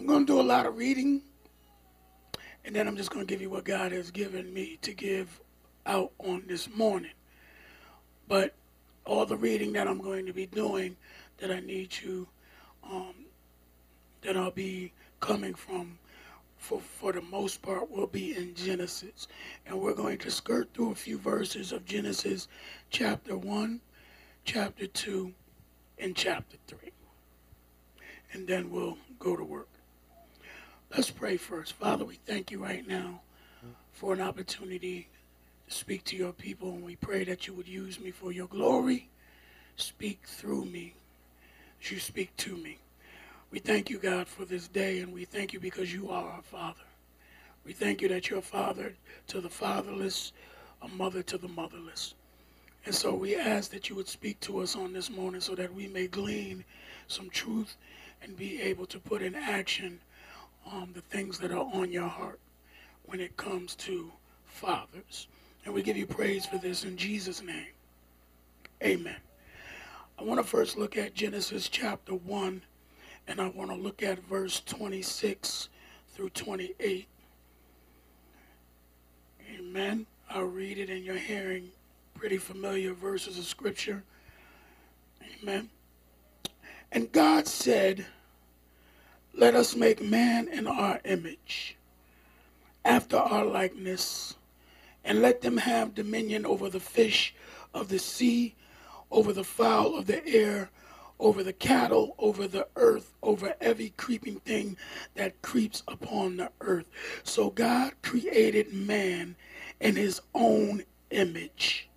I'm going to do a lot of reading, and then I'm just going to give you what God has given me to give out on this morning. But all the reading that I'm going to be doing, that I need you, um, that I'll be coming from, for, for the most part, will be in Genesis. And we're going to skirt through a few verses of Genesis chapter 1, chapter 2, and chapter 3. And then we'll go to work. Let's pray first. Father, we thank you right now for an opportunity to speak to your people, and we pray that you would use me for your glory. Speak through me as you speak to me. We thank you, God, for this day, and we thank you because you are our Father. We thank you that you're father to the fatherless, a mother to the motherless. And so we ask that you would speak to us on this morning so that we may glean some truth and be able to put in action um, the things that are on your heart when it comes to fathers. And we give you praise for this in Jesus' name. Amen. I want to first look at Genesis chapter 1, and I want to look at verse 26 through 28. Amen. I'll read it in your hearing. Pretty familiar verses of scripture. Amen. And God said, Let us make man in our image, after our likeness, and let them have dominion over the fish of the sea, over the fowl of the air, over the cattle, over the earth, over every creeping thing that creeps upon the earth. So God created man in his own image.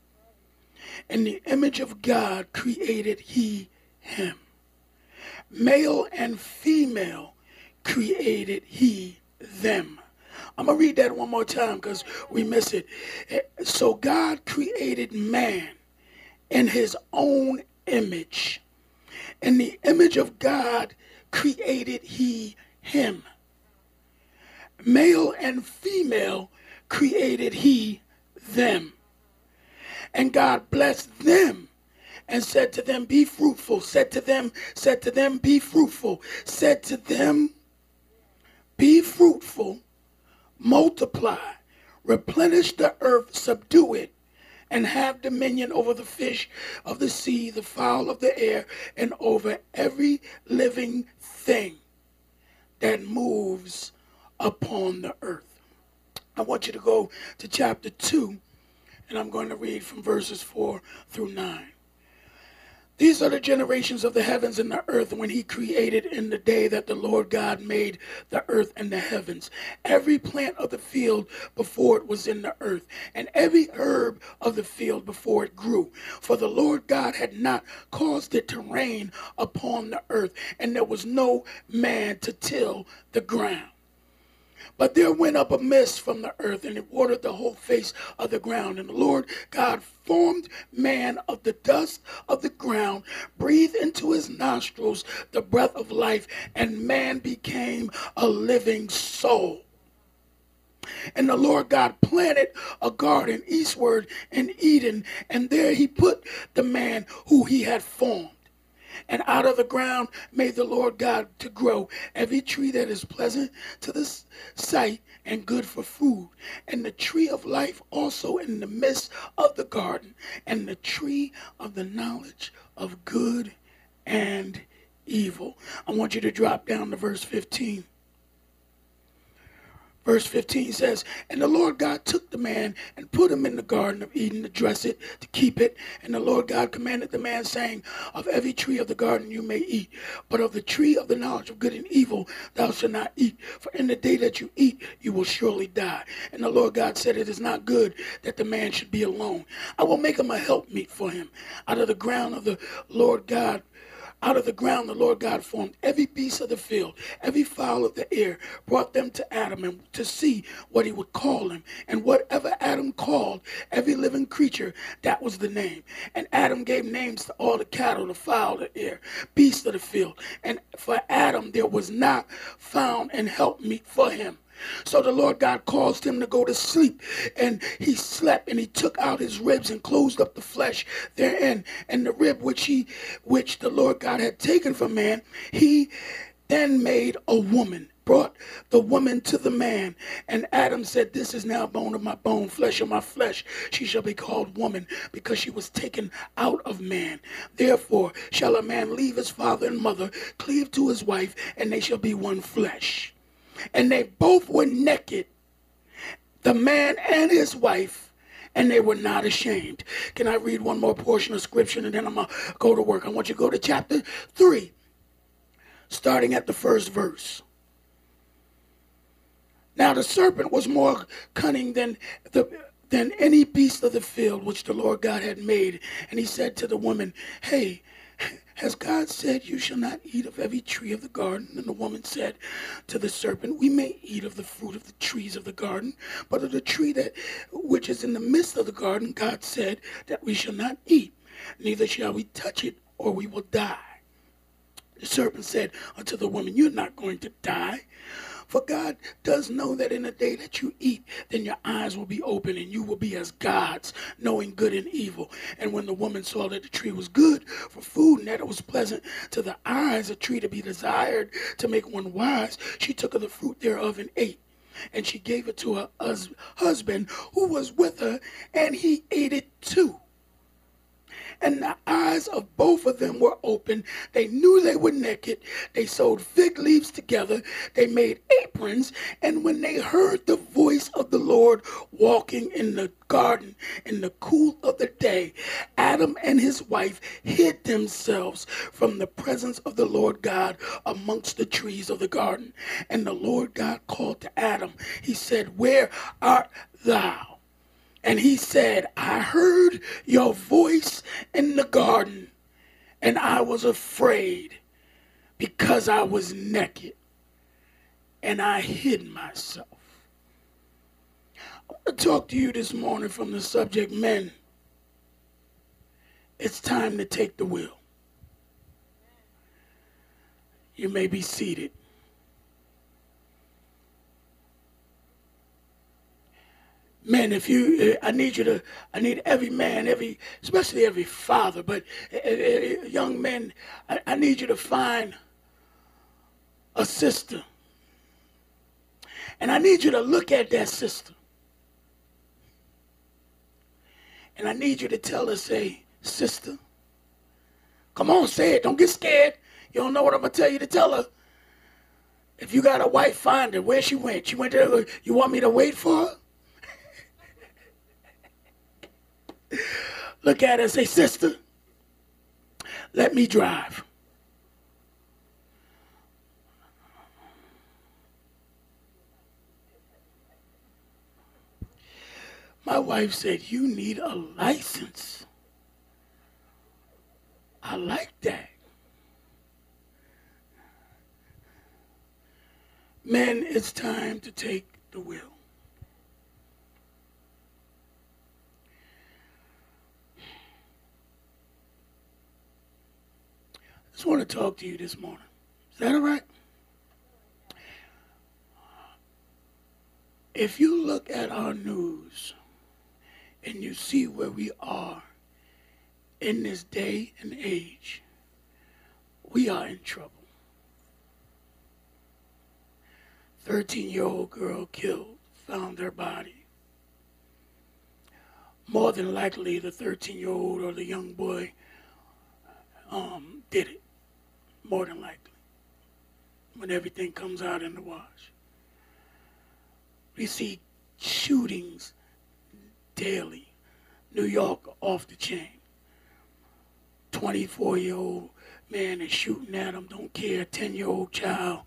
In the image of God created he him. Male and female created he them. I'm going to read that one more time because we miss it. Eh, so God created man in his own image. In the image of God created he him. Male and female created he them. And God blessed them and said to them, Be fruitful. Said to them, said to them, Be fruitful. Said to them, Be fruitful, multiply, replenish the earth, subdue it, and have dominion over the fish of the sea, the fowl of the air, and over every living thing that moves upon the earth. I want you to go to chapter 2, and I'm going to read from verses 4 through 9. These are the generations of the heavens and the earth when he created in the day that the Lord God made the earth and the heavens. Every plant of the field before it was in the earth, and every herb of the field before it grew. For the Lord God had not caused it to rain upon the earth, and there was no man to till the ground. But there went up a mist from the earth, and it watered the whole face of the ground. And the Lord God formed man of the dust of the ground, breathed into his nostrils the breath of life, and man became a living soul. And the Lord God planted a garden eastward in Eden, and there he put the man who he had formed. And out of the ground made the Lord God to grow every tree that is pleasant to the sight and good for food, and the tree of life also in the midst of the garden, and the tree of the knowledge of good and evil. I want you to drop down to verse 15. Verse 15 says, And the Lord God took the man and put him in the Garden of Eden to dress it, to keep it. And the Lord God commanded the man, saying, Of every tree of the garden you may eat, but of the tree of the knowledge of good and evil thou shalt not eat. For in the day that you eat, you will surely die. And the Lord God said, It is not good that the man should be alone. I will make him a helpmeet for him. Out of the ground of the Lord God out of the ground, the Lord God formed every beast of the field, every fowl of the air, brought them to Adam and to see what he would call them. And whatever Adam called every living creature, that was the name. And Adam gave names to all the cattle, the fowl of the air, beasts of the field. And for Adam, there was not found an helpmeet for him. So the Lord God caused him to go to sleep, and he slept, and he took out his ribs and closed up the flesh therein, and the rib which he, which the Lord God had taken from man, he then made a woman brought the woman to the man. And Adam said, This is now bone of my bone, flesh of my flesh. She shall be called woman because she was taken out of man. Therefore shall a man leave his father and mother, cleave to his wife, and they shall be one flesh. And they both were naked, the man and his wife and they were not ashamed. Can I read one more portion of scripture and then I'm going to go to work? I want you to go to chapter 3, starting at the first verse. Now the serpent was more cunning than the than any beast of the field which the Lord God had made. And he said to the woman, Hey, has God said, You shall not eat of every tree of the garden? And the woman said to the serpent, We may eat of the fruit of the trees of the garden, but of the tree that which is in the midst of the garden, God said that we shall not eat, neither shall we touch it, or we will die. The serpent said unto the woman, You're not going to die. For God does know that in the day that you eat, then your eyes will be open and you will be as gods, knowing good and evil. And when the woman saw that the tree was good for food and that it was pleasant to the eyes, a tree to be desired to make one wise, she took of the fruit thereof and ate. And she gave it to her husband who was with her, and he ate it too and the eyes of both of them were open. They knew they were naked. They sewed fig leaves together. They made aprons. And when they heard the voice of the Lord walking in the garden in the cool of the day, Adam and his wife hid themselves from the presence of the Lord God amongst the trees of the garden. And the Lord God called to Adam. He said, Where art thou? And he said, I heard your voice in the garden, and I was afraid because I was naked, and I hid myself. I want to talk to you this morning from the subject men. It's time to take the wheel. You may be seated. Men, if you, I need you to, I need every man, every, especially every father, but uh, uh, young men, I, need you to find a sister. And I need you to look at that sister. And I need you to tell her, say, sister, come on, say it. Don't get scared. You don't know what I'm going to tell you to tell her. If you got a wife, find her. Where she went? She went there. You want me to wait for her? Look at her and say, Sister, let me drive. My wife said, You need a license. I like that. Men, it's time to take the wheel. Just want to talk to you this morning. Is that all right? If you look at our news and you see where we are in this day and age, we are in trouble. 13 year old girl killed, found her body. More than likely, the 13 year old or the young boy um, did it more than likely, when everything comes out in the wash. We see shootings daily. New York off the chain. 24 year old man is shooting at him, don't care. 10 year old child,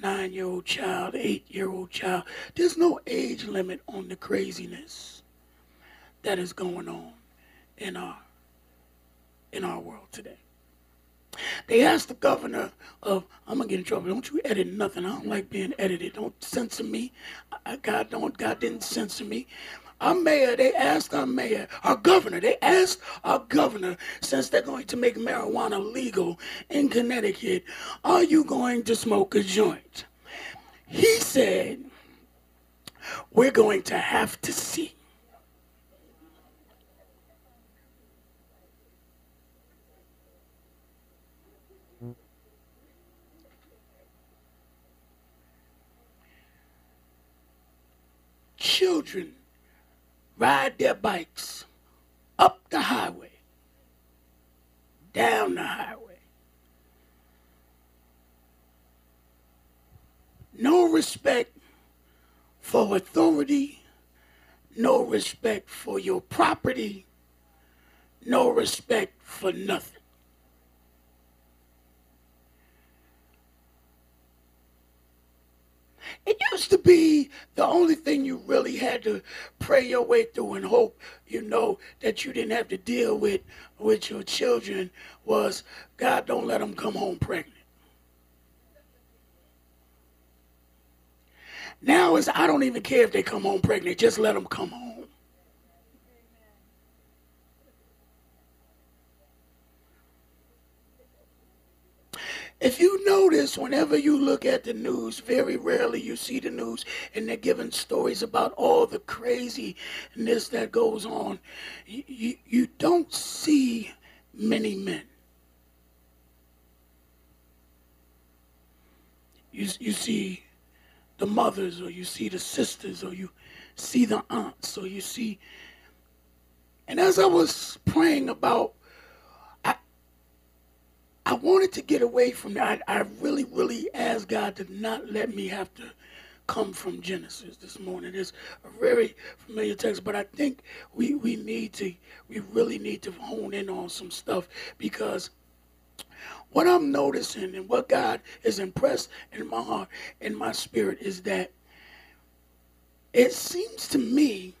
9 year old child, 8 year old child. There's no age limit on the craziness that is going on in our in our world today. They asked the governor of, I'm gonna get in trouble. Don't you edit nothing. I don't like being edited. Don't censor me. I, God don't. God didn't censor me. Our mayor, they asked our mayor, our governor, they asked our governor, since they're going to make marijuana legal in Connecticut, are you going to smoke a joint? He said, we're going to have to see. Children ride their bikes up the highway, down the highway. No respect for authority, no respect for your property, no respect for nothing. It used to be the only thing you really had to pray your way through and hope, you know, that you didn't have to deal with with your children was God don't let them come home pregnant. Now is I don't even care if they come home pregnant, just let them come home. If you notice, whenever you look at the news, very rarely you see the news and they're giving stories about all the craziness that goes on. You, you, don't see many men. You, you see the mothers, or you see the sisters, or you see the aunts, or you see. And as I was praying about I wanted to get away from that. I, I really, really asked God to not let me have to come from Genesis this morning. It's a very familiar text, but I think we, we need to, we really need to hone in on some stuff because what I'm noticing and what God is impressed in my heart, in my spirit, is that it seems to me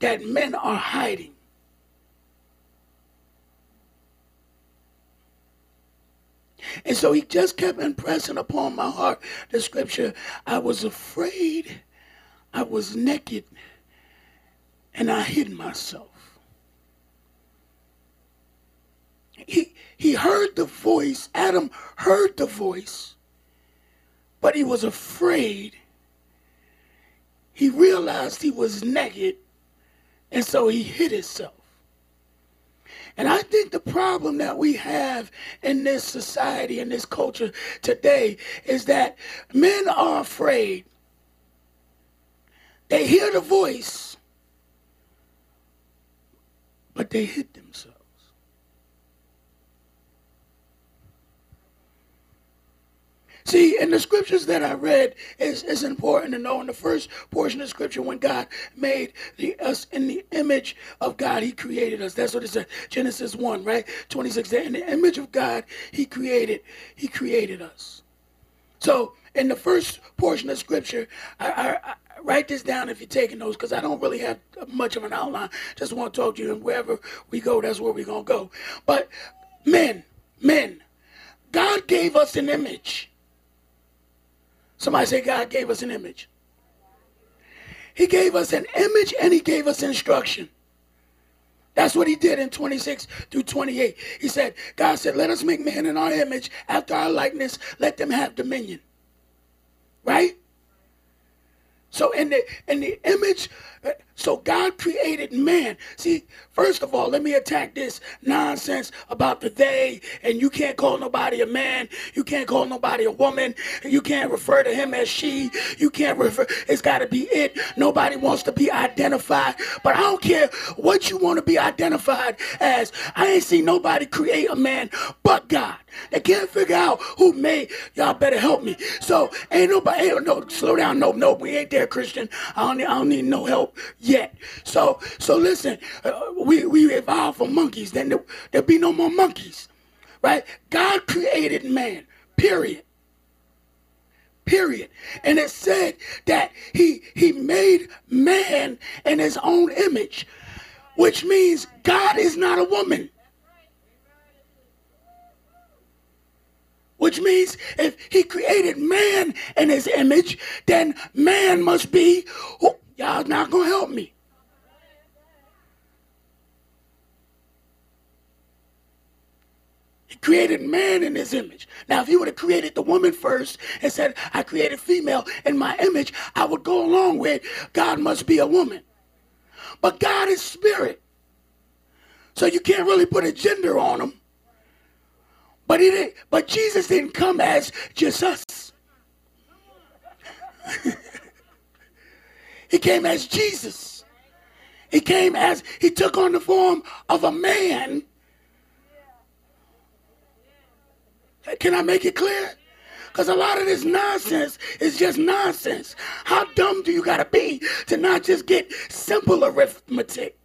that men are hiding. And so he just kept impressing upon my heart the scripture I was afraid, I was naked, and I hid myself. He, he heard the voice, Adam heard the voice, but he was afraid. He realized he was naked, and so he hid himself. And I think the problem that we have in this society, in this culture today, is that men are afraid. They hear the voice, but they hid themselves. See, in the scriptures that I read, it's, it's important to know in the first portion of scripture, when God made the, us in the image of God, He created us. That's what it said. Genesis 1, right? 26. In the image of God, He created, He created us. So in the first portion of scripture, I, I, I write this down if you're taking notes because I don't really have much of an outline. Just want to talk to you, and wherever we go, that's where we're going to go. But men, men, God gave us an image. Somebody say, God gave us an image. He gave us an image and he gave us instruction. That's what he did in 26 through 28. He said, God said, let us make man in our image, after our likeness, let them have dominion. Right? So in the in the image, so God created man. See, first of all, let me attack this nonsense about the they and you can't call nobody a man, you can't call nobody a woman, you can't refer to him as she, you can't refer. It's got to be it. Nobody wants to be identified, but I don't care what you want to be identified as. I ain't seen nobody create a man but God. They can't figure out who made. Y'all better help me. So ain't nobody. Ain't, no, slow down. No, no, we ain't there, Christian. I don't need, I don't need no help yet. So so listen. Uh, we we evolved from monkeys. Then there, there'll be no more monkeys, right? God created man. Period. Period. And it said that he he made man in his own image, which means God is not a woman. Which means if he created man in his image, then man must be, y'all not going to help me. He created man in his image. Now, if he would have created the woman first and said, I created female in my image, I would go along with God must be a woman. But God is spirit. So you can't really put a gender on him. But he didn't, but Jesus didn't come as just us. He came as Jesus. He came as he took on the form of a man. Can I make it clear? Because a lot of this nonsense is just nonsense. How dumb do you got to be to not just get simple arithmetic?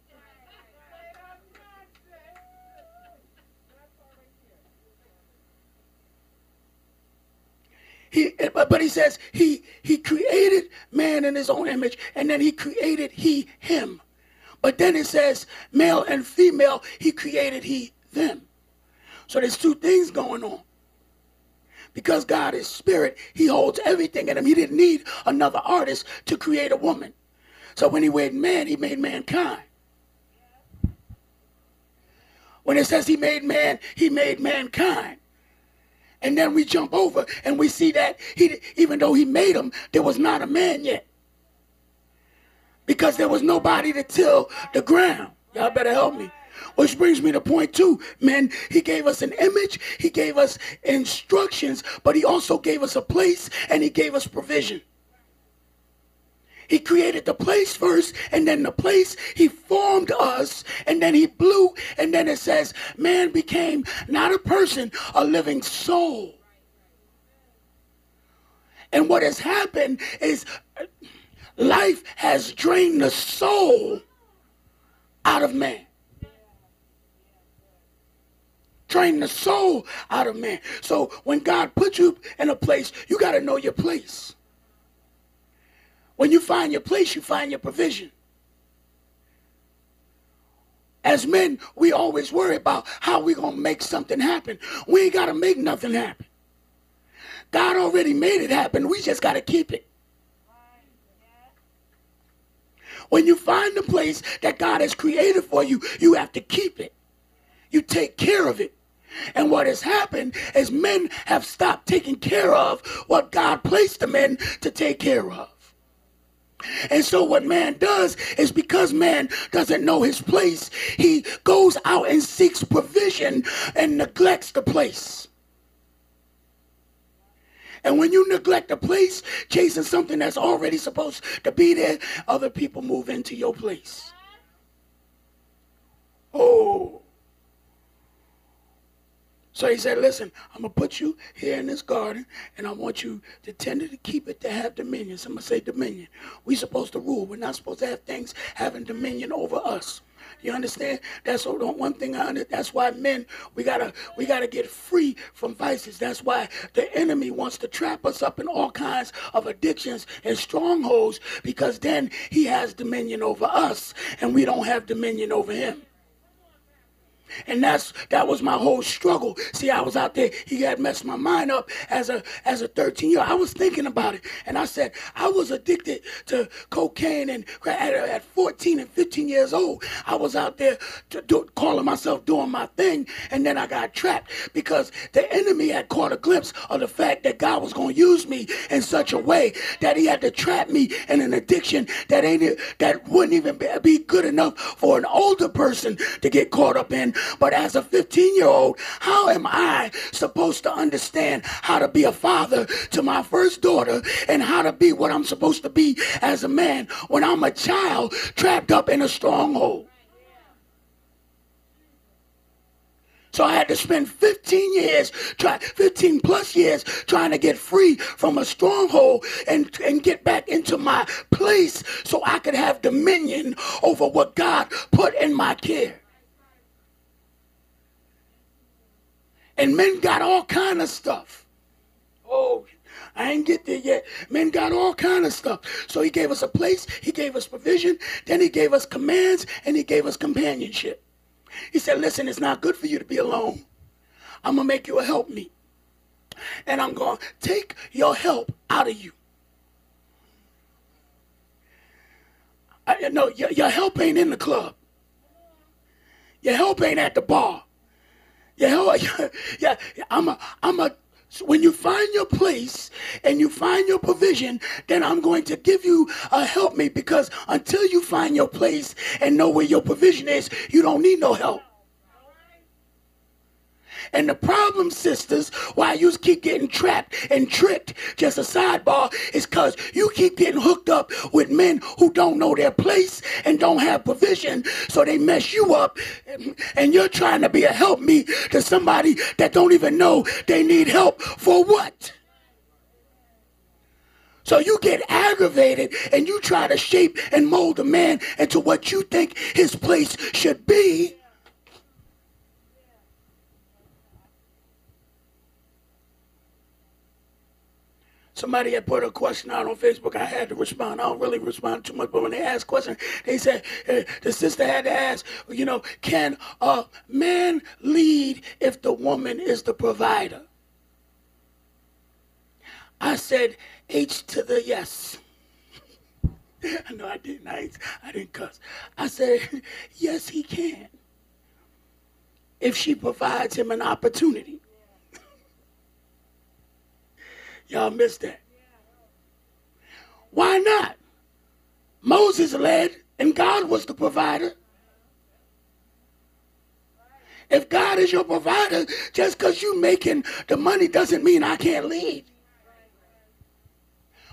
He, but he says he he created man in his own image, and then he created he him. But then it says male and female, he created he them. So there's two things going on. Because God is spirit, he holds everything in him. He didn't need another artist to create a woman. So when he made man, he made mankind. When it says he made man, he made mankind. And then we jump over and we see that he, even though he made him, there was not a man yet. Because there was nobody to till the ground. Y'all better help me. Which brings me to point two. Man, he gave us an image, he gave us instructions, but he also gave us a place and he gave us provision. He created the place first, and then the place, he formed us, and then he blew, and then it says, man became not a person, a living soul. And what has happened is life has drained the soul out of man. Drain the soul out of man. So when God puts you in a place, you got to know your place. When you find your place, you find your provision. As men, we always worry about how we going to make something happen. We ain't got to make nothing happen. God already made it happen. We just got to keep it. When you find the place that God has created for you, you have to keep it. You take care of it. And what has happened is men have stopped taking care of what God placed them in to take care of. And so what man does is because man doesn't know his place, he goes out and seeks provision and neglects the place. And when you neglect a place, chasing something that's already supposed to be there, other people move into your place. Oh. So he said, listen, I'm going to put you here in this garden, and I want you to tend it, to keep it to have dominion. Somebody say dominion. We're supposed to rule. We're not supposed to have things having dominion over us. You understand? That's one thing I understand. That's why men, we gotta we gotta get free from vices. That's why the enemy wants to trap us up in all kinds of addictions and strongholds, because then he has dominion over us and we don't have dominion over him. And that's that was my whole struggle. See, I was out there. He had messed my mind up as a as a 13 year. Old I was thinking about it, and I said I was addicted to cocaine. And at, at 14 and 15 years old, I was out there do, calling myself doing my thing, and then I got trapped because the enemy had caught a glimpse of the fact that God was going to use me in such a way that He had to trap me in an addiction that ain't that wouldn't even be good enough for an older person to get caught up in but as a 15 year old, how am I supposed to understand how to be a father to my first daughter and how to be what I'm supposed to be as a man when I'm a child trapped up in a stronghold? So I had to spend 15 years, try 15 plus years trying to get free from a stronghold and, and get back into my place so I could have dominion over what God put in my care. And men got all kind of stuff. Oh, I ain't get there yet. Men got all kind of stuff. So he gave us a place, he gave us provision, then he gave us commands, and he gave us companionship. He said, listen, it's not good for you to be alone. I'm going to make you a help me. And I'm going to take your help out of you. I, no, your, your help ain't in the club. Your help ain't at the bar. Yeah, yeah, I'm a, I'm a, when you find your place and you find your provision, then I'm going to give you a help me because until you find your place and know where your provision is, you don't need no help. And the problem, sisters, why you keep getting trapped and tricked, just a sidebar, is because you keep getting hooked up with men who don't know their place and don't have provision. So they mess you up. And you're trying to be a help me to somebody that don't even know they need help for what? So you get aggravated and you try to shape and mold a man into what you think his place should be. Somebody had put a question out on Facebook. I had to respond. I don't really respond too much, but when they asked questions, they said uh, the sister had to ask, you know, can a man lead if the woman is the provider? I said, H to the yes. no, I didn't. I, I didn't cuss. I said, yes, he can. If she provides him an opportunity. Y'all missed that. Why not? Moses led and God was the provider. If God is your provider, just because you're making the money doesn't mean I can't lead.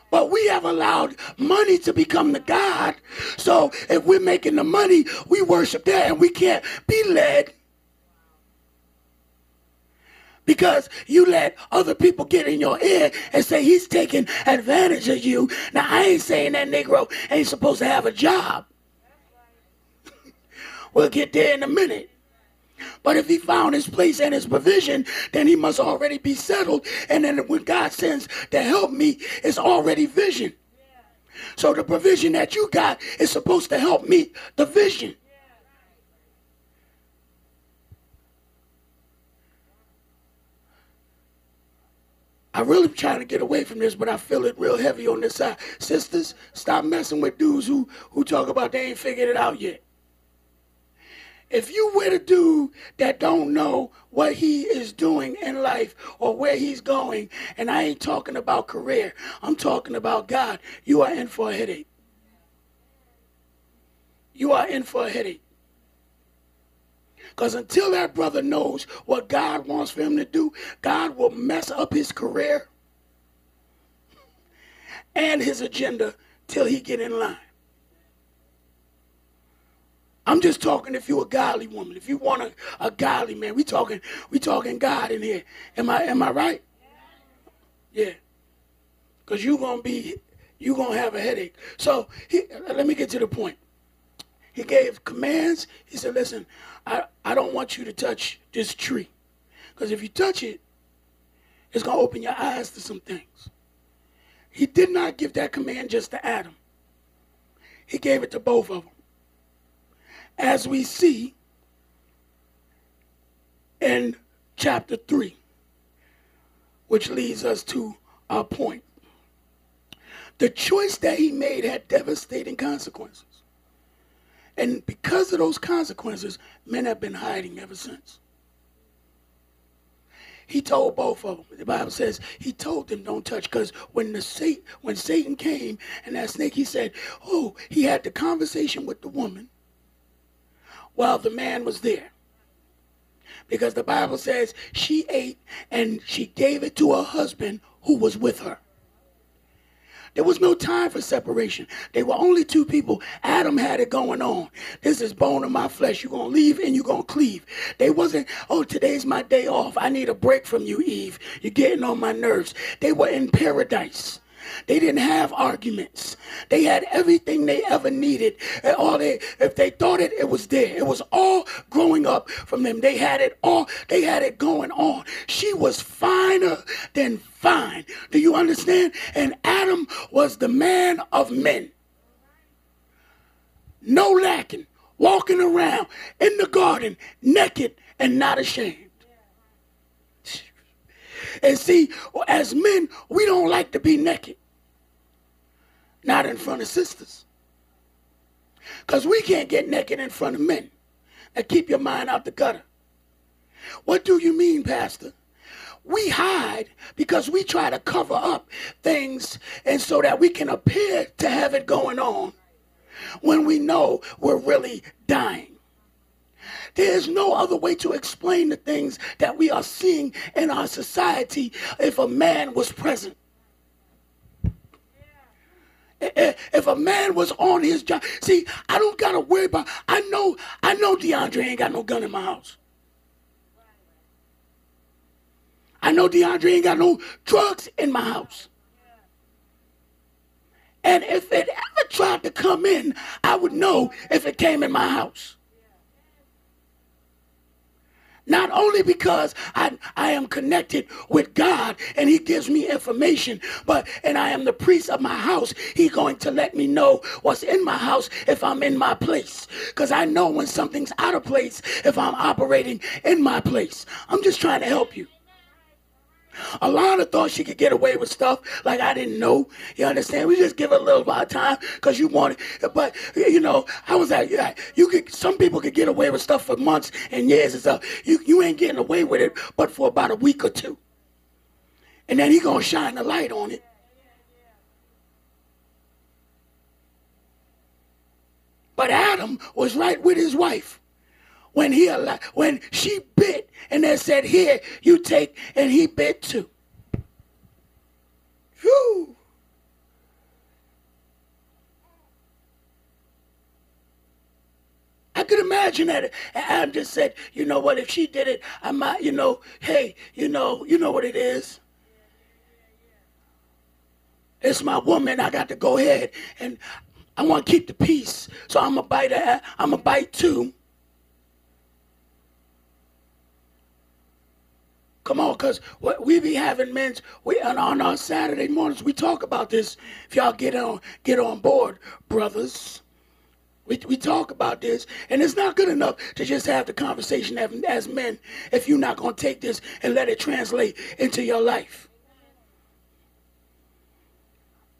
But we have allowed money to become the God. So if we're making the money, we worship that and we can't be led because you let other people get in your ear and say he's taking advantage of you. Now, I ain't saying that Negro ain't supposed to have a job. we'll get there in a minute. But if he found his place and his provision, then he must already be settled. And then when God sends to help me, it's already vision. So the provision that you got is supposed to help me the vision. I really trying to get away from this, but I feel it real heavy on this side. Sisters, stop messing with dudes who, who talk about they ain't figured it out yet. If you with a dude that don't know what he is doing in life or where he's going, and I ain't talking about career, I'm talking about God, you are in for a headache. You are in for a headache. Because until that brother knows what God wants for him to do, God will mess up his career and his agenda till he get in line. I'm just talking if you're a godly woman. If you want a, a godly man, we talking we talking God in here. Am I am I right? Yeah. Cause you gonna be you gonna have a headache. So he, let me get to the point. He gave commands. He said, "Listen, I I don't want you to touch this tree, because if you touch it, it's gonna open your eyes to some things." He did not give that command just to Adam. He gave it to both of them as we see in chapter 3, which leads us to our point. The choice that he made had devastating consequences. And because of those consequences, men have been hiding ever since. He told both of them. The Bible says he told them don't touch because when the Satan, when Satan came and that snake, he said, "Oh, he had the conversation with the woman, while the man was there. Because the Bible says she ate and she gave it to her husband who was with her. There was no time for separation. They were only two people. Adam had it going on. This is bone of my flesh. You're going to leave and you're going to cleave. They wasn't, oh, today's my day off. I need a break from you, Eve. You're getting on my nerves. They were in paradise. They didn't have arguments. They had everything they ever needed. And all they, if they thought it, it was there. It was all growing up from them. They had it all. They had it going on. She was finer than fine. Do you understand? And Adam was the man of men. No lacking, walking around in the garden naked and not ashamed. And see, as men, we don't like to be naked. Not in front of sisters. Because we can't get naked in front of men. Now keep your mind out the gutter. What do you mean, Pastor? We hide because we try to cover up things and so that we can appear to have it going on when we know we're really dying. There is no other way to explain the things that we are seeing in our society if a man was present. If a man was on his job, see, I don't gotta worry about. I know, I know, DeAndre ain't got no gun in my house. I know DeAndre ain't got no drugs in my house. And if it ever tried to come in, I would know if it came in my house. Not only because I, I am connected with God and He gives me information, but and I am the priest of my house, He's going to let me know what's in my house if I'm in my place. Because I know when something's out of place if I'm operating in my place. I'm just trying to help you. Alana thought she could get away with stuff like I didn't know. You understand? We just give a little bit of time because you want it. But you know, I was like, yeah, you could. Some people could get away with stuff for months and years and stuff. You you ain't getting away with it, but for about a week or two, and then he gonna shine the light on it. But Adam was right with his wife when he when she bit and they said, Here, you take, and he bit too. Whew. I could imagine that. And Adam just said, you know what, if she did it, I might, you know, hey, you know, you know what it is. It's my woman. I got to go ahead and I want to keep the peace. So I'm a bite. I'm a bite too. Come on, because we be having men's we on, on our Saturday mornings we talk about this. If y'all get on get on board, brothers. We, we talk about this, and it's not good enough to just have the conversation as, as men if you're not going to take this and let it translate into your life.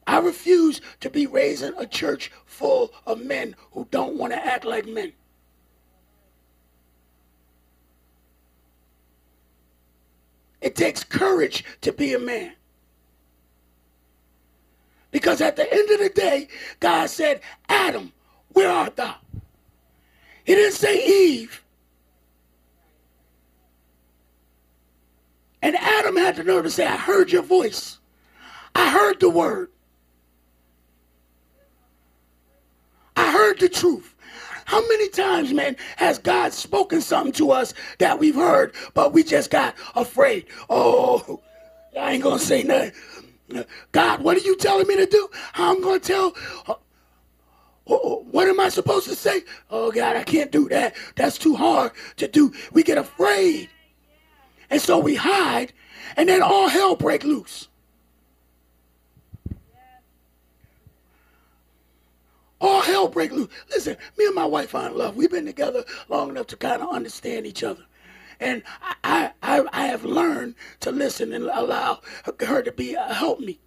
I refuse to be raising a church full of men who don't want to act like men. It takes courage to be a man. Because at the end of the day, God said, Adam, where art thou? He didn't say Eve. And Adam had to know to say, I heard your voice. I heard the word. I heard the truth. How many times, man, has God spoken something to us that we've heard, but we just got afraid? Oh, I ain't gonna say nothing. God, what are you telling me to do? How I'm gonna tell? Uh, what am I supposed to say? Oh God, I can't do that. That's too hard to do. We get afraid. And so we hide, and then all hell break loose. All hell break loose. Listen, me and my wife are in love. We've been together long enough to kind of understand each other. And I, I, I have learned to listen and allow her to be uh, help me.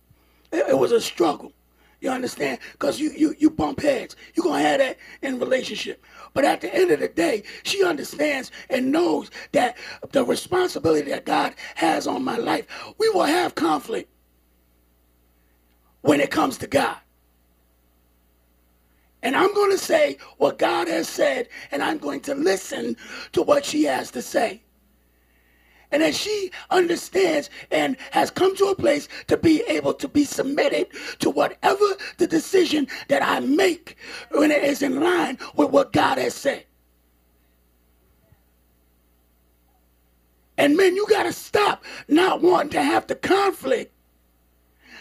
It, it was a struggle. You understand? Because you, you, you bump heads. You're going to have that in relationship. But at the end of the day, she understands and knows that the responsibility that God has on my life, we will have conflict when it comes to God. And I'm going to say what God has said, and I'm going to listen to what she has to say. And as she understands and has come to a place to be able to be submitted to whatever the decision that I make when it is in line with what God has said. And men, you got to stop not wanting to have the conflict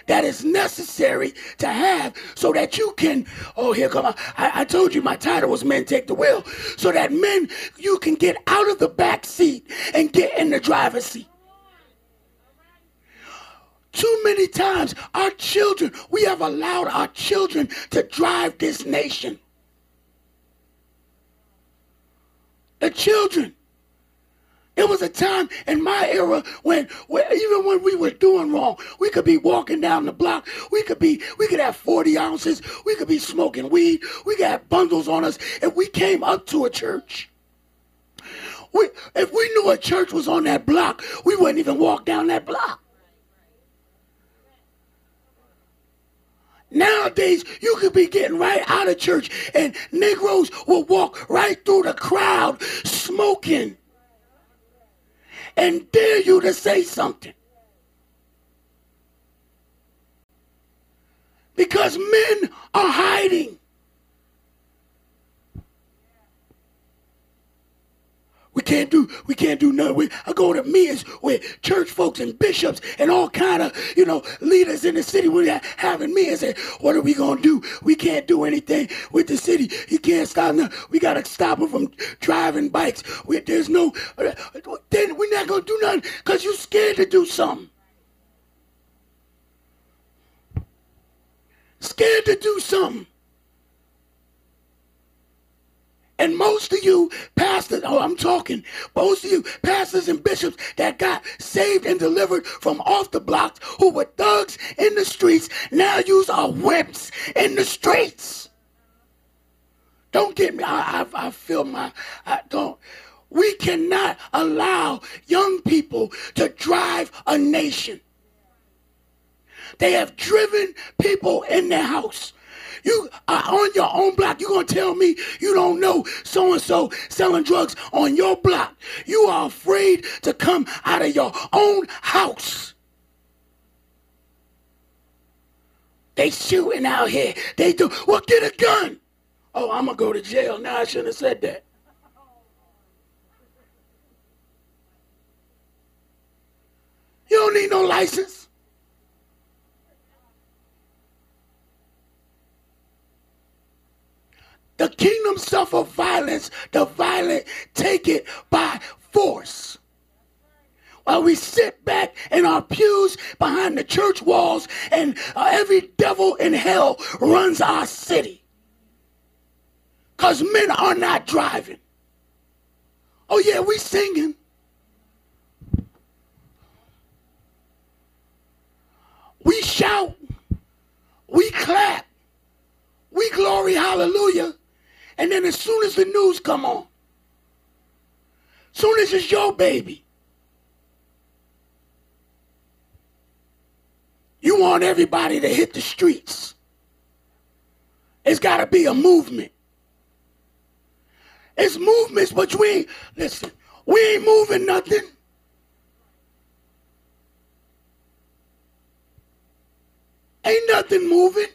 that is necessary to have so that you can, oh, here come, I, I told you my title was Men Take the Wheel, so that men, you can get out of the back seat and get in the driver's seat. Too many times, our children, we have allowed our children to drive this nation. The children. It was a time in my era when, when, even when we were doing wrong, we could be walking down the block. We could be, we could have 40 ounces. We could be smoking weed. We could have bundles on us. If we came up to a church, we, if we knew a church was on that block, we wouldn't even walk down that block. Nowadays, you could be getting right out of church and Negroes will walk right through the crowd smoking and dare you to say something. Because men are hiding. We can't do we can't do nothing. We, I go to meetings with church folks and bishops and all kind of you know leaders in the city. We're having meetings. And what are we gonna do? We can't do anything with the city. You can't stop. Nothing. We gotta stop them from driving bikes. We, there's no. Then we're not gonna do nothing because you're scared to do something. Scared to do something. And most of you pastors, oh, I'm talking, most of you pastors and bishops that got saved and delivered from off the blocks who were thugs in the streets now use our whips in the streets. Don't get me, I, I, I feel my, I don't. We cannot allow young people to drive a nation. They have driven people in their house. You are on your own block. You gonna tell me you don't know so and so selling drugs on your block? You are afraid to come out of your own house. They shooting out here. They do. Well, get a gun. Oh, I'm gonna go to jail. Now I shouldn't have said that. You don't need no license. The kingdom suffer violence, the violent take it by force. While we sit back in our pews behind the church walls and uh, every devil in hell runs our city. Because men are not driving. Oh, yeah, we singing. We shout. We clap. We glory, hallelujah. And then as soon as the news come on, soon as it's your baby, you want everybody to hit the streets. It's got to be a movement. It's movements, but we ain't, listen, we ain't moving nothing. Ain't nothing moving.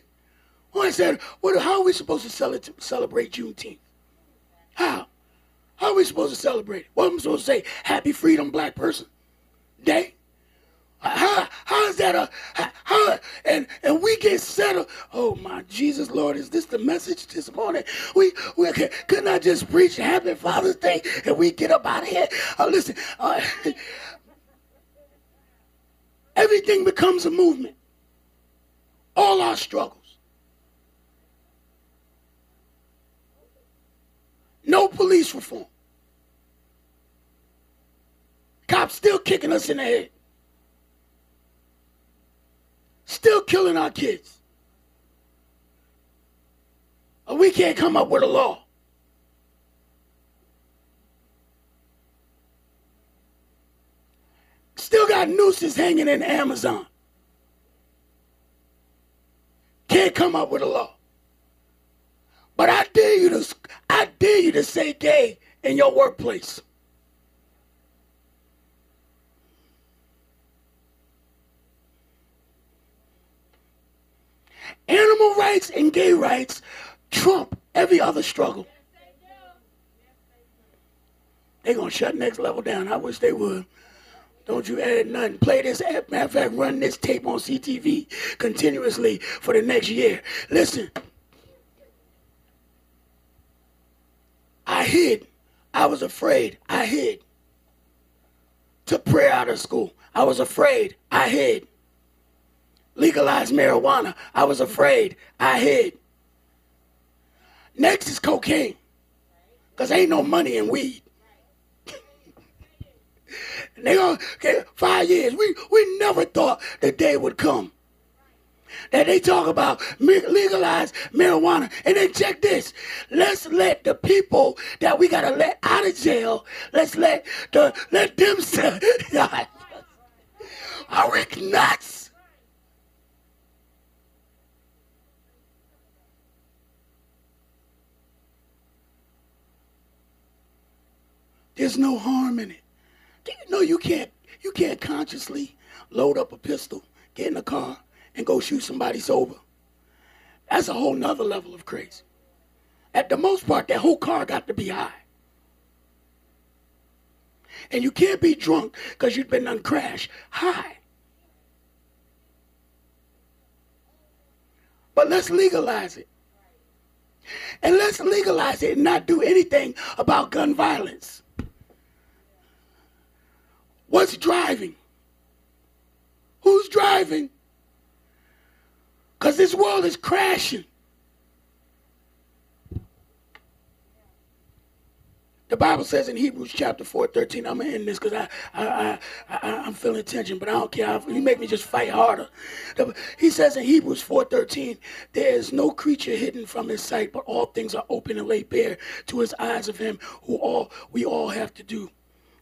Well, I said, what, how are we supposed to celebrate Juneteenth? How? How are we supposed to celebrate it? What am I supposed to say? Happy Freedom Black Person Day? How, how is that a how and and we get settled? Oh my Jesus Lord, is this the message this morning? We we can, could not I just preach Happy Father's Day and we get up out of here. Uh, listen, uh, everything becomes a movement. All our struggles. No police reform. Cops still kicking us in the head. Still killing our kids. We can't come up with a law. Still got nooses hanging in Amazon. Can't come up with a law. But I dare you to I dare you to say gay in your workplace. Animal rights and gay rights trump every other struggle. They're to shut next level down. I wish they would. Don't you add nothing. Play this app. Matter of fact, run this tape on CTV continuously for the next year. Listen. I hid. I was afraid. I hid. Took prayer out of school. I was afraid. I hid. Legalized marijuana. I was afraid. I hid. Next is cocaine. Because ain't no money in weed. they gonna okay, five years. We we never thought the day would come that they talk about legalize marijuana. And then check this. Let's let the people that we gotta let out of jail, let's let the let them say are we nuts? There's no harm in it. Do you know you can't you can't consciously load up a pistol, get in a car, and go shoot somebody sober? That's a whole nother level of crazy. At the most part, that whole car got to be high. And you can't be drunk because you've been on crash high. But let's legalize it. And let's legalize it and not do anything about gun violence. What's driving? Who's driving? Because this world is crashing. The Bible says in Hebrews chapter 4, 13, I'm going to end this because I, I, I, I, am feeling tension, but I don't care. You make me just fight harder. He says in Hebrews 4, 13, there is no creature hidden from his sight, but all things are open and laid bare to his eyes of him who all we all have to do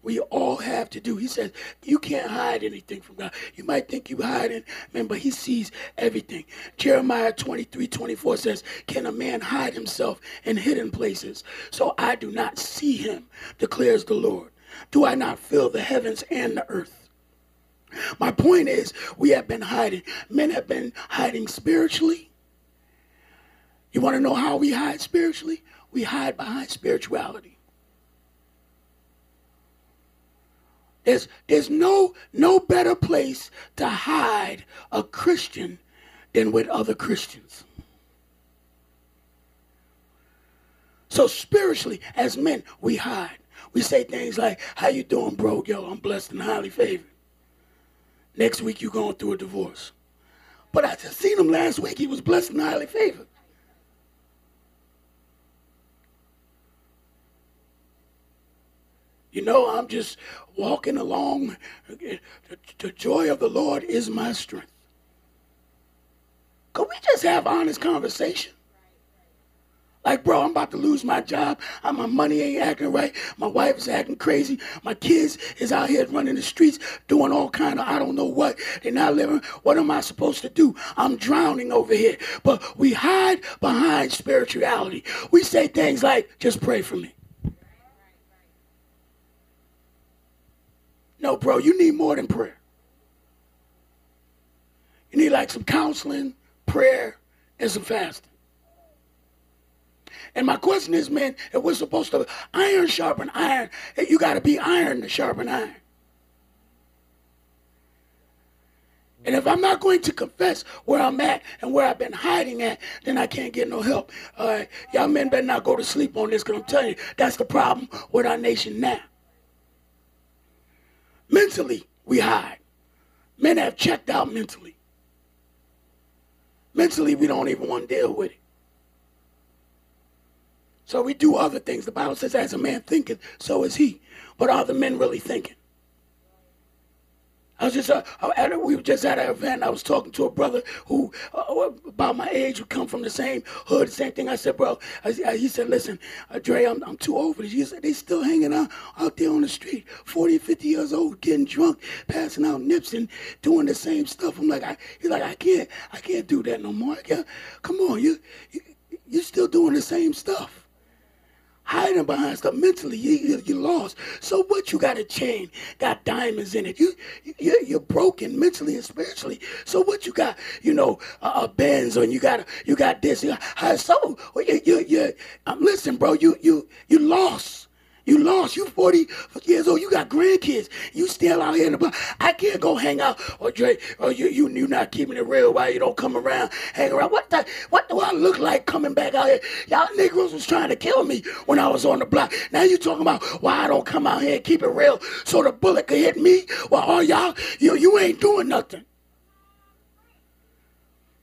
we all have to do. He says, you can't hide anything from God. You might think you're hiding, man, but he sees everything. Jeremiah 23, 24 says, can a man hide himself in hidden places? So I do not see him, declares the Lord. Do I not fill the heavens and the earth? My point is, we have been hiding. Men have been hiding spiritually. You want to know how we hide spiritually? We hide behind spirituality. There's, there's no, no better place to hide a Christian than with other Christians. So spiritually, as men, we hide. We say things like, how you doing, bro? Yo, I'm blessed and highly favored. Next week, you're going through a divorce. But I just seen him last week. He was blessed and highly favored. You know, I'm just walking along. The, joy of the Lord is my strength. Could we just have honest conversation? Like, bro, I'm about to lose my job. Uh, my money ain't acting right. My wife is acting crazy. My kids is out here running the streets, doing all kind of I don't know what. They're not living. What am I supposed to do? I'm drowning over here. But we hide behind spirituality. We say things like, just pray for me. No, bro, you need more than prayer. You need like some counseling, prayer, and some fasting. And my question is, man, if we're supposed to iron sharpen iron, you got to be iron to sharpen iron. And if I'm not going to confess where I'm at and where I've been hiding at, then I can't get no help. Y'all men better not go to sleep on this because I'm telling you, that's the problem with our nation now. Mentally, we hide. Men have checked out mentally. Mentally, we don't even want to deal with it. So we do other things. The Bible says, as a man thinketh, so is he. But are the men really thinking? I was just uh, at, we were just at an event. I was talking to a brother who uh, about my age, who come from the same hood, same thing. I said, bro, I, I, he said, listen, uh, Dre, I'm, I'm too old for this. He said, they still hanging out out there on the street, 40, 50 years old, getting drunk, passing out nips and doing the same stuff. I'm like, I, he's like, I can't, I can't do that no more. I can't, come on, you, you, you're still doing the same stuff hiding behind stuff mentally. You, you, lost. So what? You got a chain got diamonds in it. You, you you're broken mentally and spiritually. So what? You got you know a, a benz and you got you got this. You got, so you you, you um, listen bro you you you lost you lost. You 40 years old. You got grandkids. You still out here in the block. I can't go hang out. Or Dre, or you you you not keeping it real. Why you don't come around, hang around? What the what do I look like coming back out here? Y'all Negroes was trying to kill me when I was on the block. Now you talking about why I don't come out here and keep it real so the bullet could hit me? Well, all y'all, you you ain't doing nothing.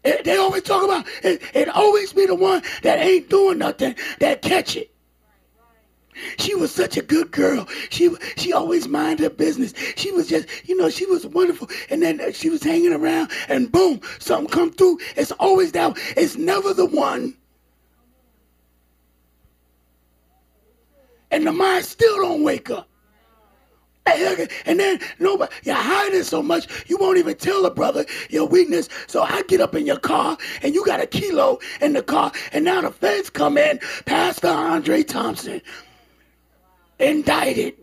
They always talk about it, it always be the one that ain't doing nothing that catch it. She was such a good girl. She she always minded her business. She was just, you know, she was wonderful. And then she was hanging around, and boom, something come through. It's always that. It's never the one. And the mind still don't wake up. And then nobody, you're hiding so much, you won't even tell a brother your weakness. So I get up in your car and you got a kilo in the car, and now the feds come in, Pastor Andre Thompson indicted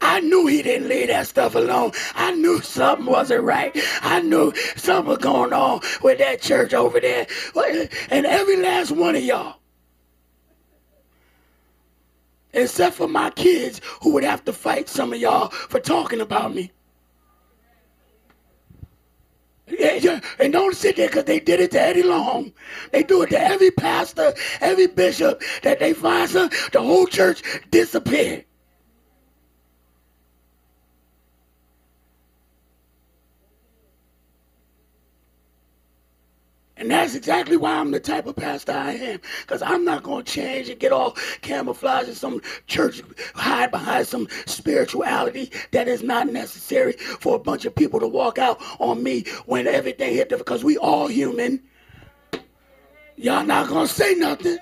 I knew he didn't leave that stuff alone. I knew something wasn't right. I knew something was going on with that church over there. And every last one of y'all, except for my kids who would have to fight some of y'all for talking about me. And don't sit there because they did it to Eddie Long. They do it to every pastor, every bishop that they find some, the whole church disappeared. And that's exactly why I'm the type of pastor I am. Because I'm not going to change and get all camouflage in some church, hide behind some spirituality that is not necessary for a bunch of people to walk out on me when everything hit them. Because we all human. Y'all not going to say nothing.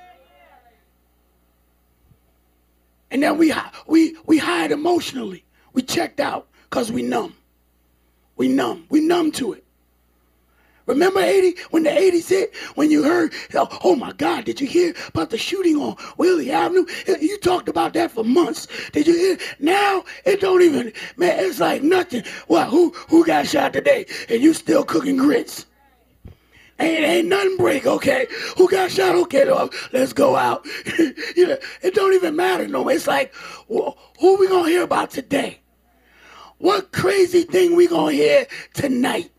And then we, we, we hide emotionally. We checked out because we numb. We numb. We numb to it. Remember 80 when the 80s hit? When you heard, oh my God, did you hear about the shooting on Willie Avenue? You talked about that for months. Did you hear? Now it don't even, man, it's like nothing. Well, who who got shot today? And you still cooking grits. Ain't, ain't nothing break, okay? Who got shot? Okay, let's go out. you know, it don't even matter no more. It's like, well, who we gonna hear about today? What crazy thing we gonna hear tonight?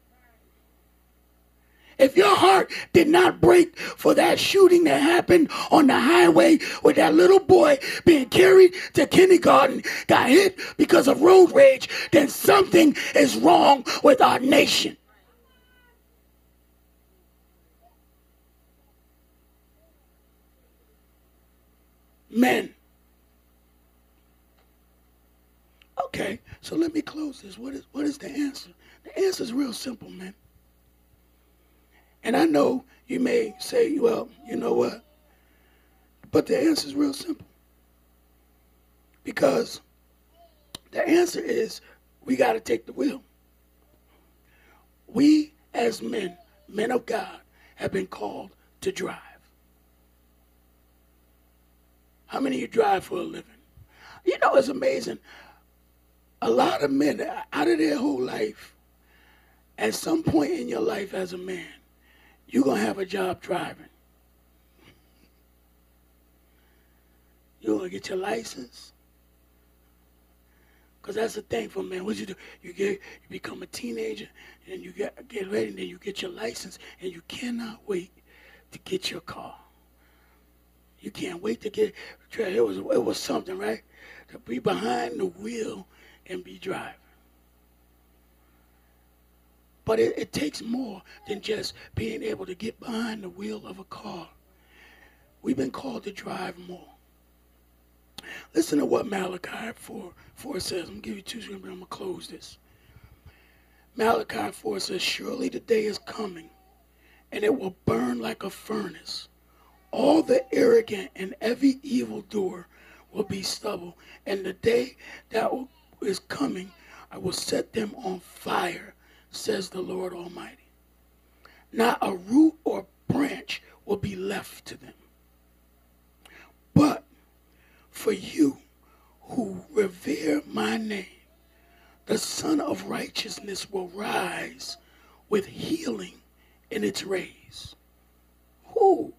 If your heart did not break for that shooting that happened on the highway with that little boy being carried to kindergarten, got hit because of road rage, then something is wrong with our nation. Men. Okay, so let me close this. What is what is the answer? The answer is real simple, man. And I know you may say, well, you know what? But the answer is real simple. Because the answer is we got to take the wheel. We, as men, men of God, have been called to drive. How many of you drive for a living? You know, it's amazing. A lot of men, out of their whole life, at some point in your life as a man, you're going to have a job driving. You're going to get your license. Because that's the thing for men. What you do? You get, you become a teenager, and you get get ready, and then you get your license, and you cannot wait to get your car. You can't wait to get. It was it was something, right? To be behind the wheel and be driving. But it, it takes more than just being able to get behind the wheel of a car. We've been called to drive more. Listen to what Malachi 4, 4 says. I'm going to give you two scriptures, I'm going to close this. Malachi 4 says, Surely the day is coming, and it will burn like a furnace. All the arrogant and every evildoer will be stubble. And the day that is coming, I will set them on fire says the Lord Almighty. Not a root or branch will be left to them. But for you who revere my name, the Sun of Righteousness will rise with healing in its rays. Who?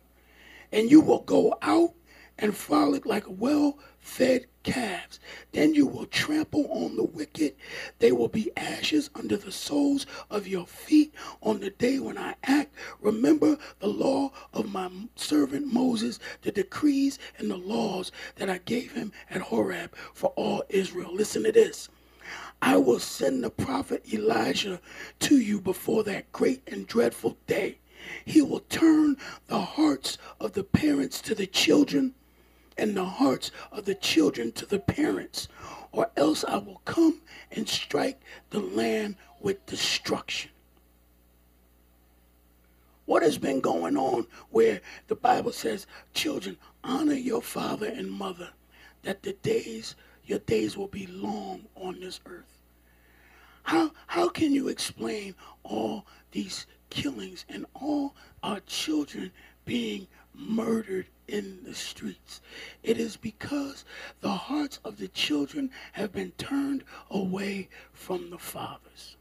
And you will go out and frolic like a well fed calves. Then you will trample on the wicked. They will be ashes under the soles of your feet on the day when I act. Remember the law of my servant Moses, the decrees and the laws that I gave him at Horeb for all Israel. Listen to this. I will send the prophet Elijah to you before that great and dreadful day. He will turn the hearts of the parents to the children and the hearts of the children to the parents, or else I will come and strike the land with destruction. What has been going on where the Bible says, children, honor your father and mother, that the days, your days will be long on this earth? How, how can you explain all these killings and all our children being murdered in the streets. It is because the hearts of the children have been turned away from the fathers.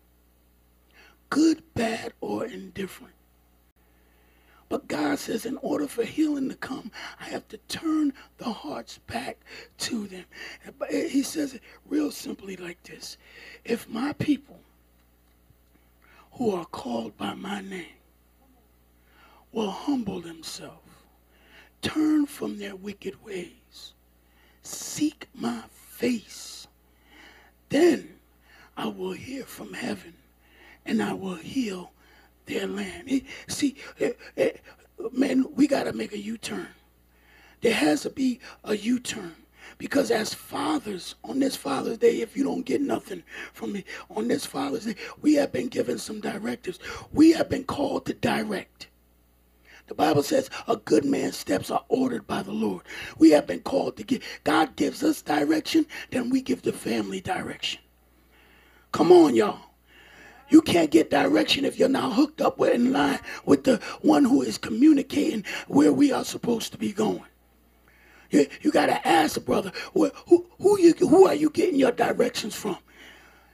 Good, bad, or indifferent. But God says, in order for healing to come, I have to turn the hearts back to them. He says it real simply like this If my people who are called by my name will humble themselves, turn from their wicked ways, seek my face, then I will hear from heaven and I will heal their land. See, eh, eh, man, we got to make a U turn. There has to be a U turn. Because as fathers, on this Father's Day, if you don't get nothing from me, on this Father's Day, we have been given some directives. We have been called to direct. The Bible says a good man's steps are ordered by the Lord. We have been called to give. God gives us direction, then we give the family direction. Come on, y'all. You can't get direction if you're not hooked up with in line with the one who is communicating where we are supposed to be going. You, you got to ask the brother, who, who, you, who are you getting your directions from?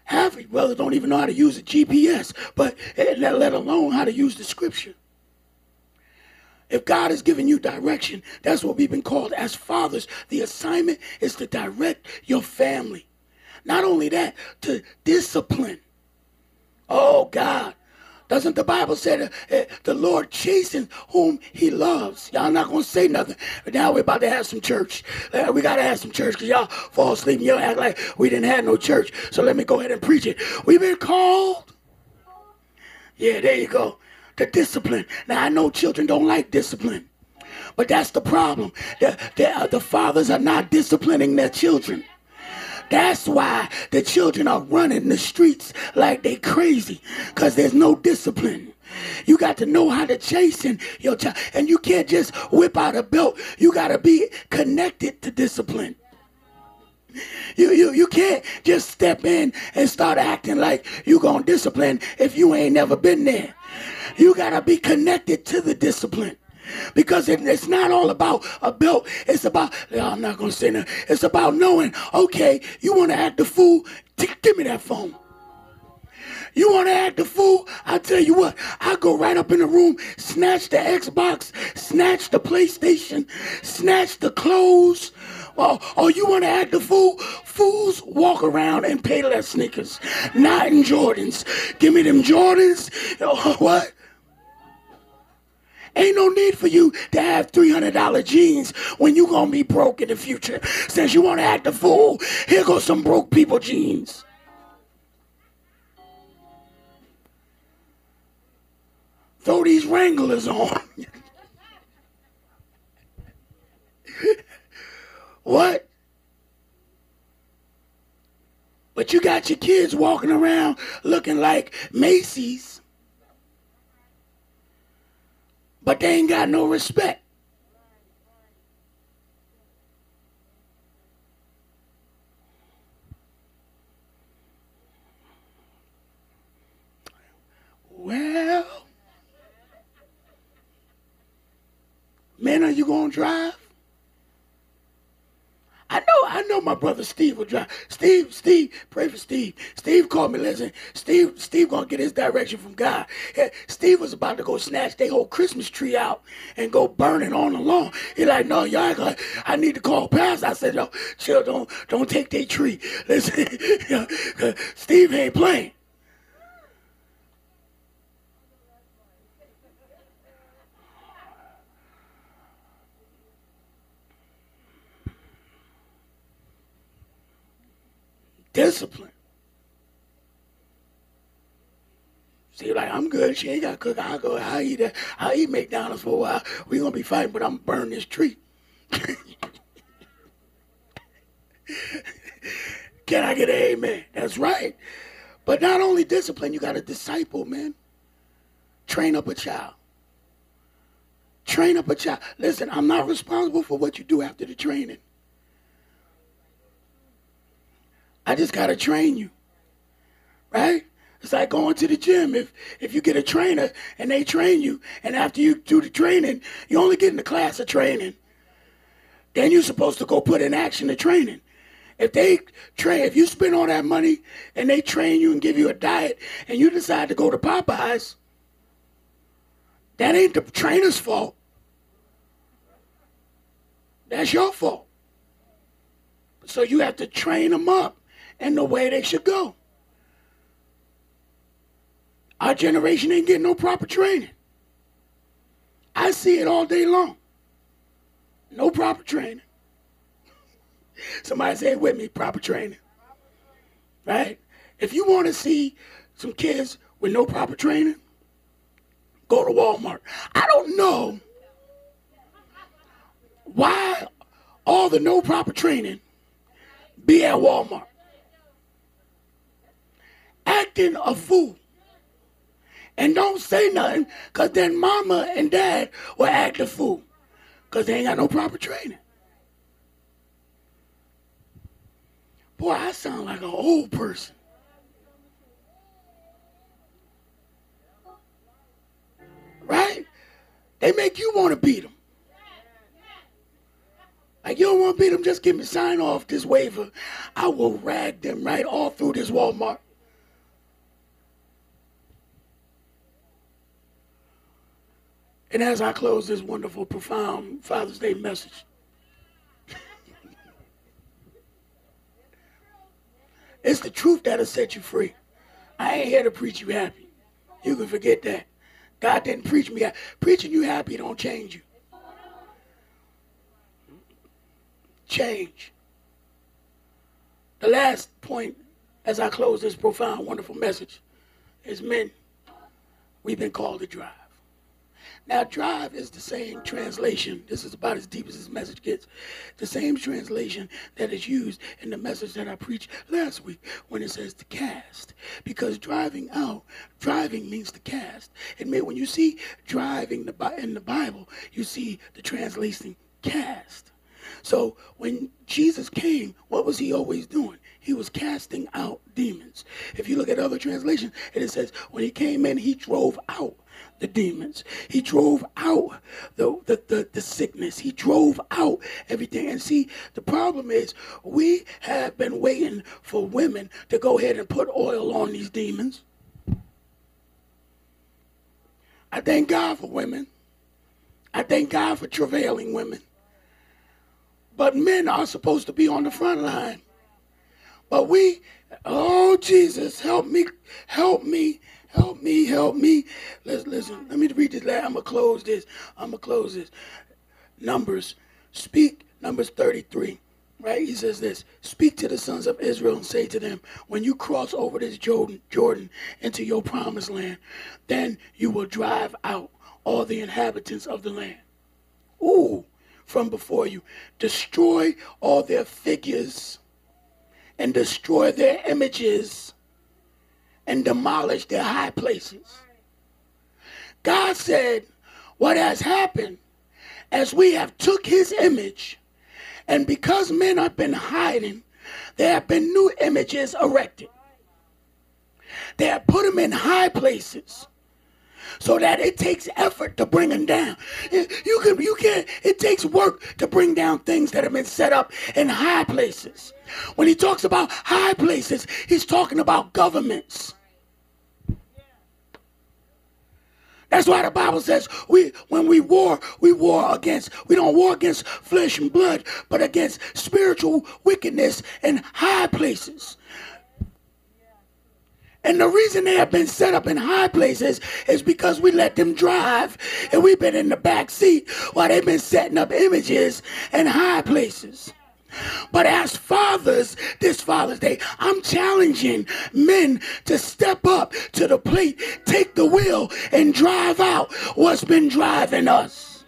Half of brothers don't even know how to use a GPS, but eh, let, let alone how to use the scripture. If God has given you direction, that's what we've been called as fathers. The assignment is to direct your family. Not only that, to discipline. Oh, God. Doesn't the Bible say that uh, the Lord chastens whom he loves? Y'all not going to say nothing. But now we're about to have some church. Uh, we got to have some church because y'all fall asleep and y'all act like we didn't have no church. So let me go ahead and preach it. We've been called. Yeah, there you go. The discipline. Now, I know children don't like discipline. But that's the problem. The, the, uh, the fathers are not disciplining their children. That's why the children are running the streets like they crazy because there's no discipline. You got to know how to chasten your child. And you can't just whip out a belt. You got to be connected to discipline. You, you, you can't just step in and start acting like you're going to discipline if you ain't never been there. You got to be connected to the discipline. Because it, it's not all about a belt. It's about, I'm not going to say that. It's about knowing, okay, you want to act the fool? T- give me that phone. You want to act the fool? I tell you what, I go right up in the room, snatch the Xbox, snatch the PlayStation, snatch the clothes. Or, or you want to act the fool? Fools walk around and pay their sneakers, not in Jordans. Give me them Jordans. Oh, what? Ain't no need for you to have $300 jeans when you to be broke in the future. Since you want to act a fool, here goes some broke people jeans. Throw these Wranglers on. What? But you got your kids walking around looking like Macy's. but they ain't got no respect. Well, man, are you going to drive? I know, I know my brother Steve will drive. Steve, Steve, pray for Steve. Steve called me, listen, Steve, Steve gonna get his direction from God. Steve was about to go snatch their whole Christmas tree out and go burn it on the lawn. He like, no, y'all gonna, I need to call Pastor. I said, no, chill, don't, don't take their tree. Listen, Steve ain't playing. Discipline. See, like I'm good. She ain't got to cook. I go. I eat. That. I eat McDonald's for a while. We gonna be fighting, but I'm burn this tree. Can I get an amen? That's right. But not only discipline, you got to disciple, man. Train up a child. Train up a child. Listen, I'm not responsible for what you do after the training. I just got to train you. Right? It's like going to the gym. If if you get a trainer and they train you, and after you do the training, you only get in the class of training. Then you're supposed to go put in action the training. If they train, if you spend all that money and they train you and give you a diet, and you decide to go to Popeyes, that ain't the trainer's fault. That's your fault. So you have to train them up in the way they should go. Our generation ain't getting no proper training. I see it all day long. No proper training. Somebody say it with me, proper training. Right? If you want to see some kids with no proper training, go to Walmart. I don't know why all the no proper training be at Walmart. Acting a fool. And don't say nothing, because then mama and dad will act a fool. Because they ain't got no proper training. Boy, I sound like an old person. Right? They make you want to beat them. Like, you don't want to beat them, just give me sign off this waiver. I will rag them right all through this Walmart. And as I close this wonderful, profound Father's Day message, it's the truth that'll set you free. I ain't here to preach you happy. You can forget that. God didn't preach me. Preaching you happy don't change you. Change. The last point as I close this profound, wonderful message is men, we've been called to drive. Now, drive is the same translation. This is about as deep as this message gets. The same translation that is used in the message that I preached last week when it says to cast. Because driving out, driving means to cast. May, when you see driving in the Bible, you see the translation cast. So when Jesus came, what was he always doing? He was casting out demons. If you look at other translations, it says when he came in, he drove out the demons. He drove out the, the, the, the, sickness. He drove out everything. And see, the problem is we have been waiting for women to go ahead and put oil on these demons. I thank God for women. I thank God for travailing women. But men are supposed to be on the front line. But we, oh Jesus, help me, help me Help me, help me. Let's listen. Let me read this. I'm gonna close this. I'm gonna close this. Numbers. Speak. Numbers 33. Right? He says this. Speak to the sons of Israel and say to them, when you cross over this Jordan, Jordan into your promised land, then you will drive out all the inhabitants of the land. Ooh, from before you. Destroy all their figures and destroy their images and demolish their high places. God said, what has happened as we have took his image and because men have been hiding, there have been new images erected. They have put them in high places so that it takes effort to bring them down. You can, you can, it takes work to bring down things that have been set up in high places. When he talks about high places, he's talking about governments. That's why the Bible says we when we war, we war against we don't war against flesh and blood, but against spiritual wickedness in high places. And the reason they have been set up in high places is because we let them drive and we've been in the back seat while they've been setting up images in high places. But as fathers, this Father's Day, I'm challenging men to step up to the plate, take the wheel, and drive out what's been driving us.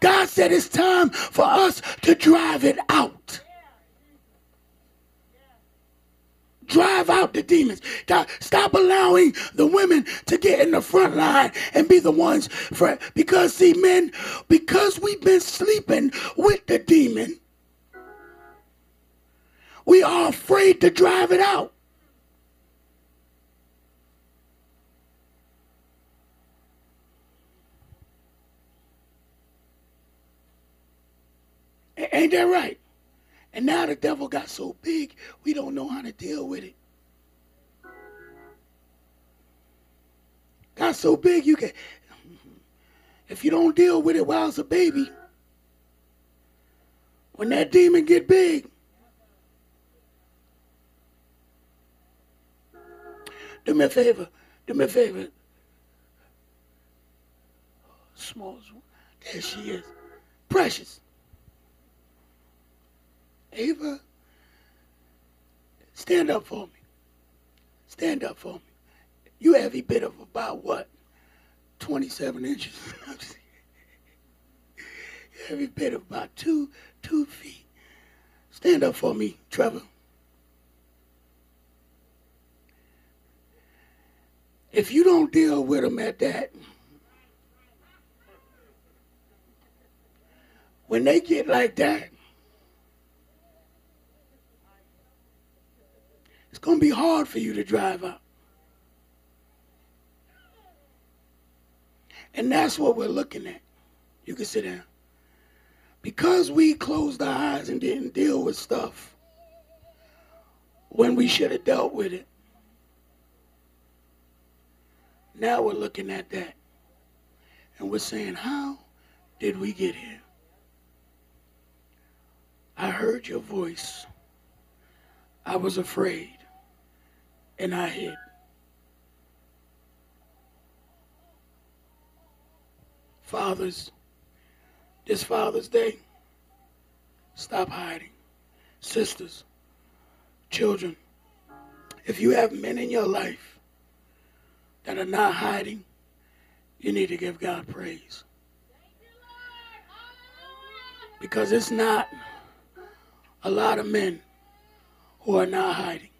God said it's time for us to drive it out. Drive out the demons. God, stop allowing the women to get in the front line and be the ones for because see men, because we've been sleeping with the demon, we are afraid to drive it out. Ain't that right? And now the devil got so big, we don't know how to deal with it. Got so big, you can. If you don't deal with it while it's a baby, when that demon get big, do me a favor. Do me a favor. Small. There she is. Precious. Ava, stand up for me. Stand up for me. You every bit of about what? 27 inches. every bit of about two, two feet. Stand up for me, Trevor. If you don't deal with them at that, when they get like that, going to be hard for you to drive out. And that's what we're looking at. You can sit down. Because we closed our eyes and didn't deal with stuff when we should have dealt with it. Now we're looking at that. And we're saying, how did we get here? I heard your voice. I was afraid. And I hid. Fathers, this Father's Day, stop hiding. Sisters, children, if you have men in your life that are not hiding, you need to give God praise. Because it's not a lot of men who are not hiding.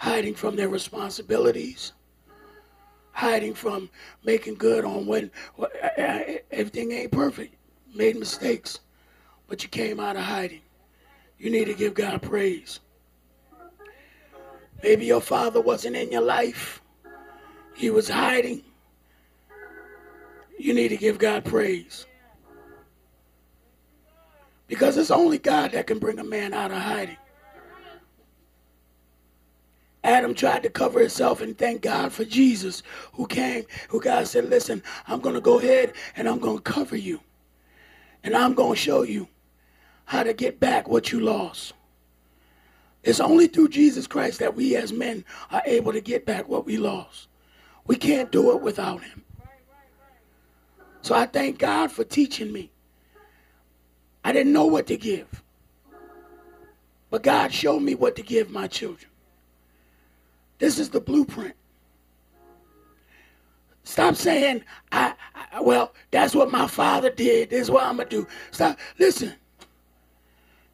Hiding from their responsibilities hiding from making good on when uh, uh, everything ain't perfect. Made mistakes, but you came out of hiding. You need to give God praise. Maybe your father wasn't in your life. He was hiding. You need to give God praise. Because it's only God that can bring a man out of hiding. Adam tried to cover himself and thank God for Jesus who came, who God said, listen, I'm going to go ahead and I'm going to cover you. And I'm going to show you how to get back what you lost. It's only through Jesus Christ that we as men are able to get back what we lost. We can't do it without him. So I thank God for teaching me. I didn't know what to give. But God showed me what to give my children. This is the blueprint. Stop saying, I, I, well, that's what my father did. This is what I'm going to do. Stop. Listen,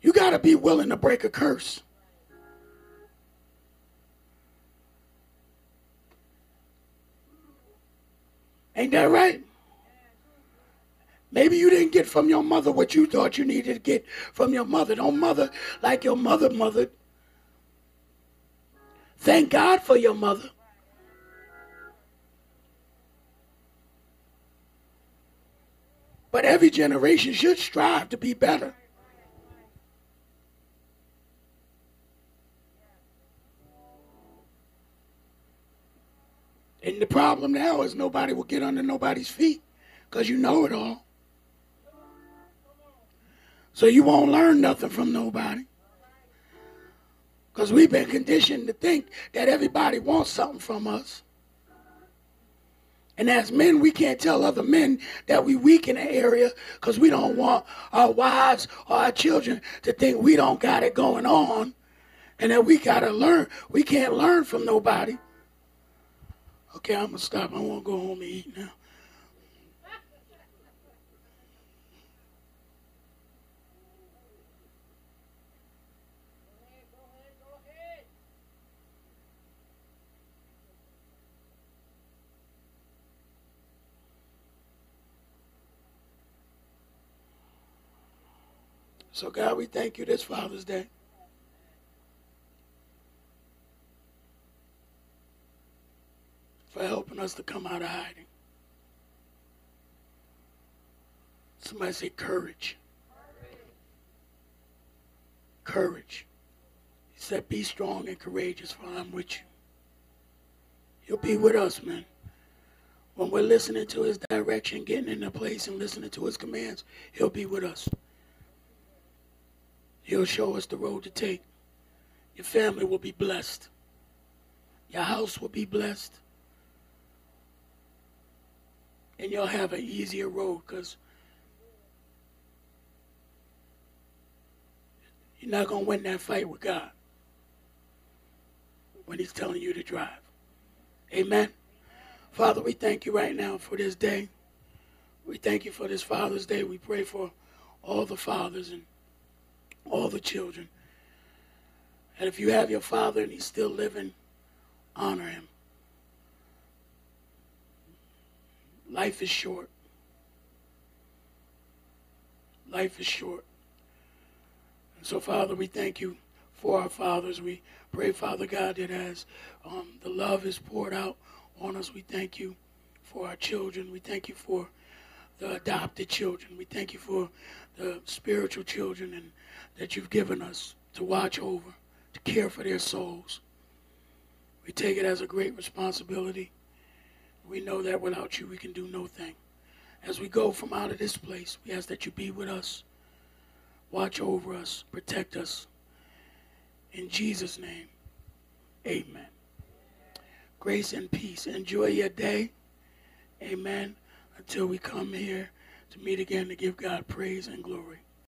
you got to be willing to break a curse. Ain't that right? Maybe you didn't get from your mother what you thought you needed to get from your mother. Don't mother like your mother mothered. Thank God for your mother. But every generation should strive to be better. And the problem now is nobody will get under nobody's feet because you know it all. So you won't learn nothing from nobody. Because we've been conditioned to think that everybody wants something from us. And as men, we can't tell other men that we weak in the area because we don't want our wives or our children to think we don't got it going on and that we got to learn. We can't learn from nobody. Okay, I'm going to stop. I want to go home and eat now. So, God, we thank you this Father's Day. For helping us to come out of hiding. Somebody say courage. courage. He said, Be strong and courageous, for I'm with you. He'll be with us, man. When we're listening to his direction, getting in the place and listening to his commands, he'll be with us. He'll show us the road to take. Your family will be blessed. Your house will be blessed. And you'll have an easier road because you're not going to win that fight with God when he's telling you to drive. Amen. Father, we thank you right now for this day. We thank you for this Father's Day. We pray for all the fathers and all the children. And if you have your father and he's still living, honor him. Life is short. Life is short. And so, Father, we thank you for our fathers. We pray, Father God, that as um, the love is poured out on us, we thank you for our children. We thank you for the adopted children. We thank you for the spiritual children and that you've given us to watch over, to care for their souls. We take it as a great responsibility. We know that without you, we can do no thing. As we go from out of this place, we ask that you be with us, watch over us, protect us. In Jesus' name, amen. Grace and peace. Enjoy your day. Amen. Until we come here to meet again to give God praise and glory.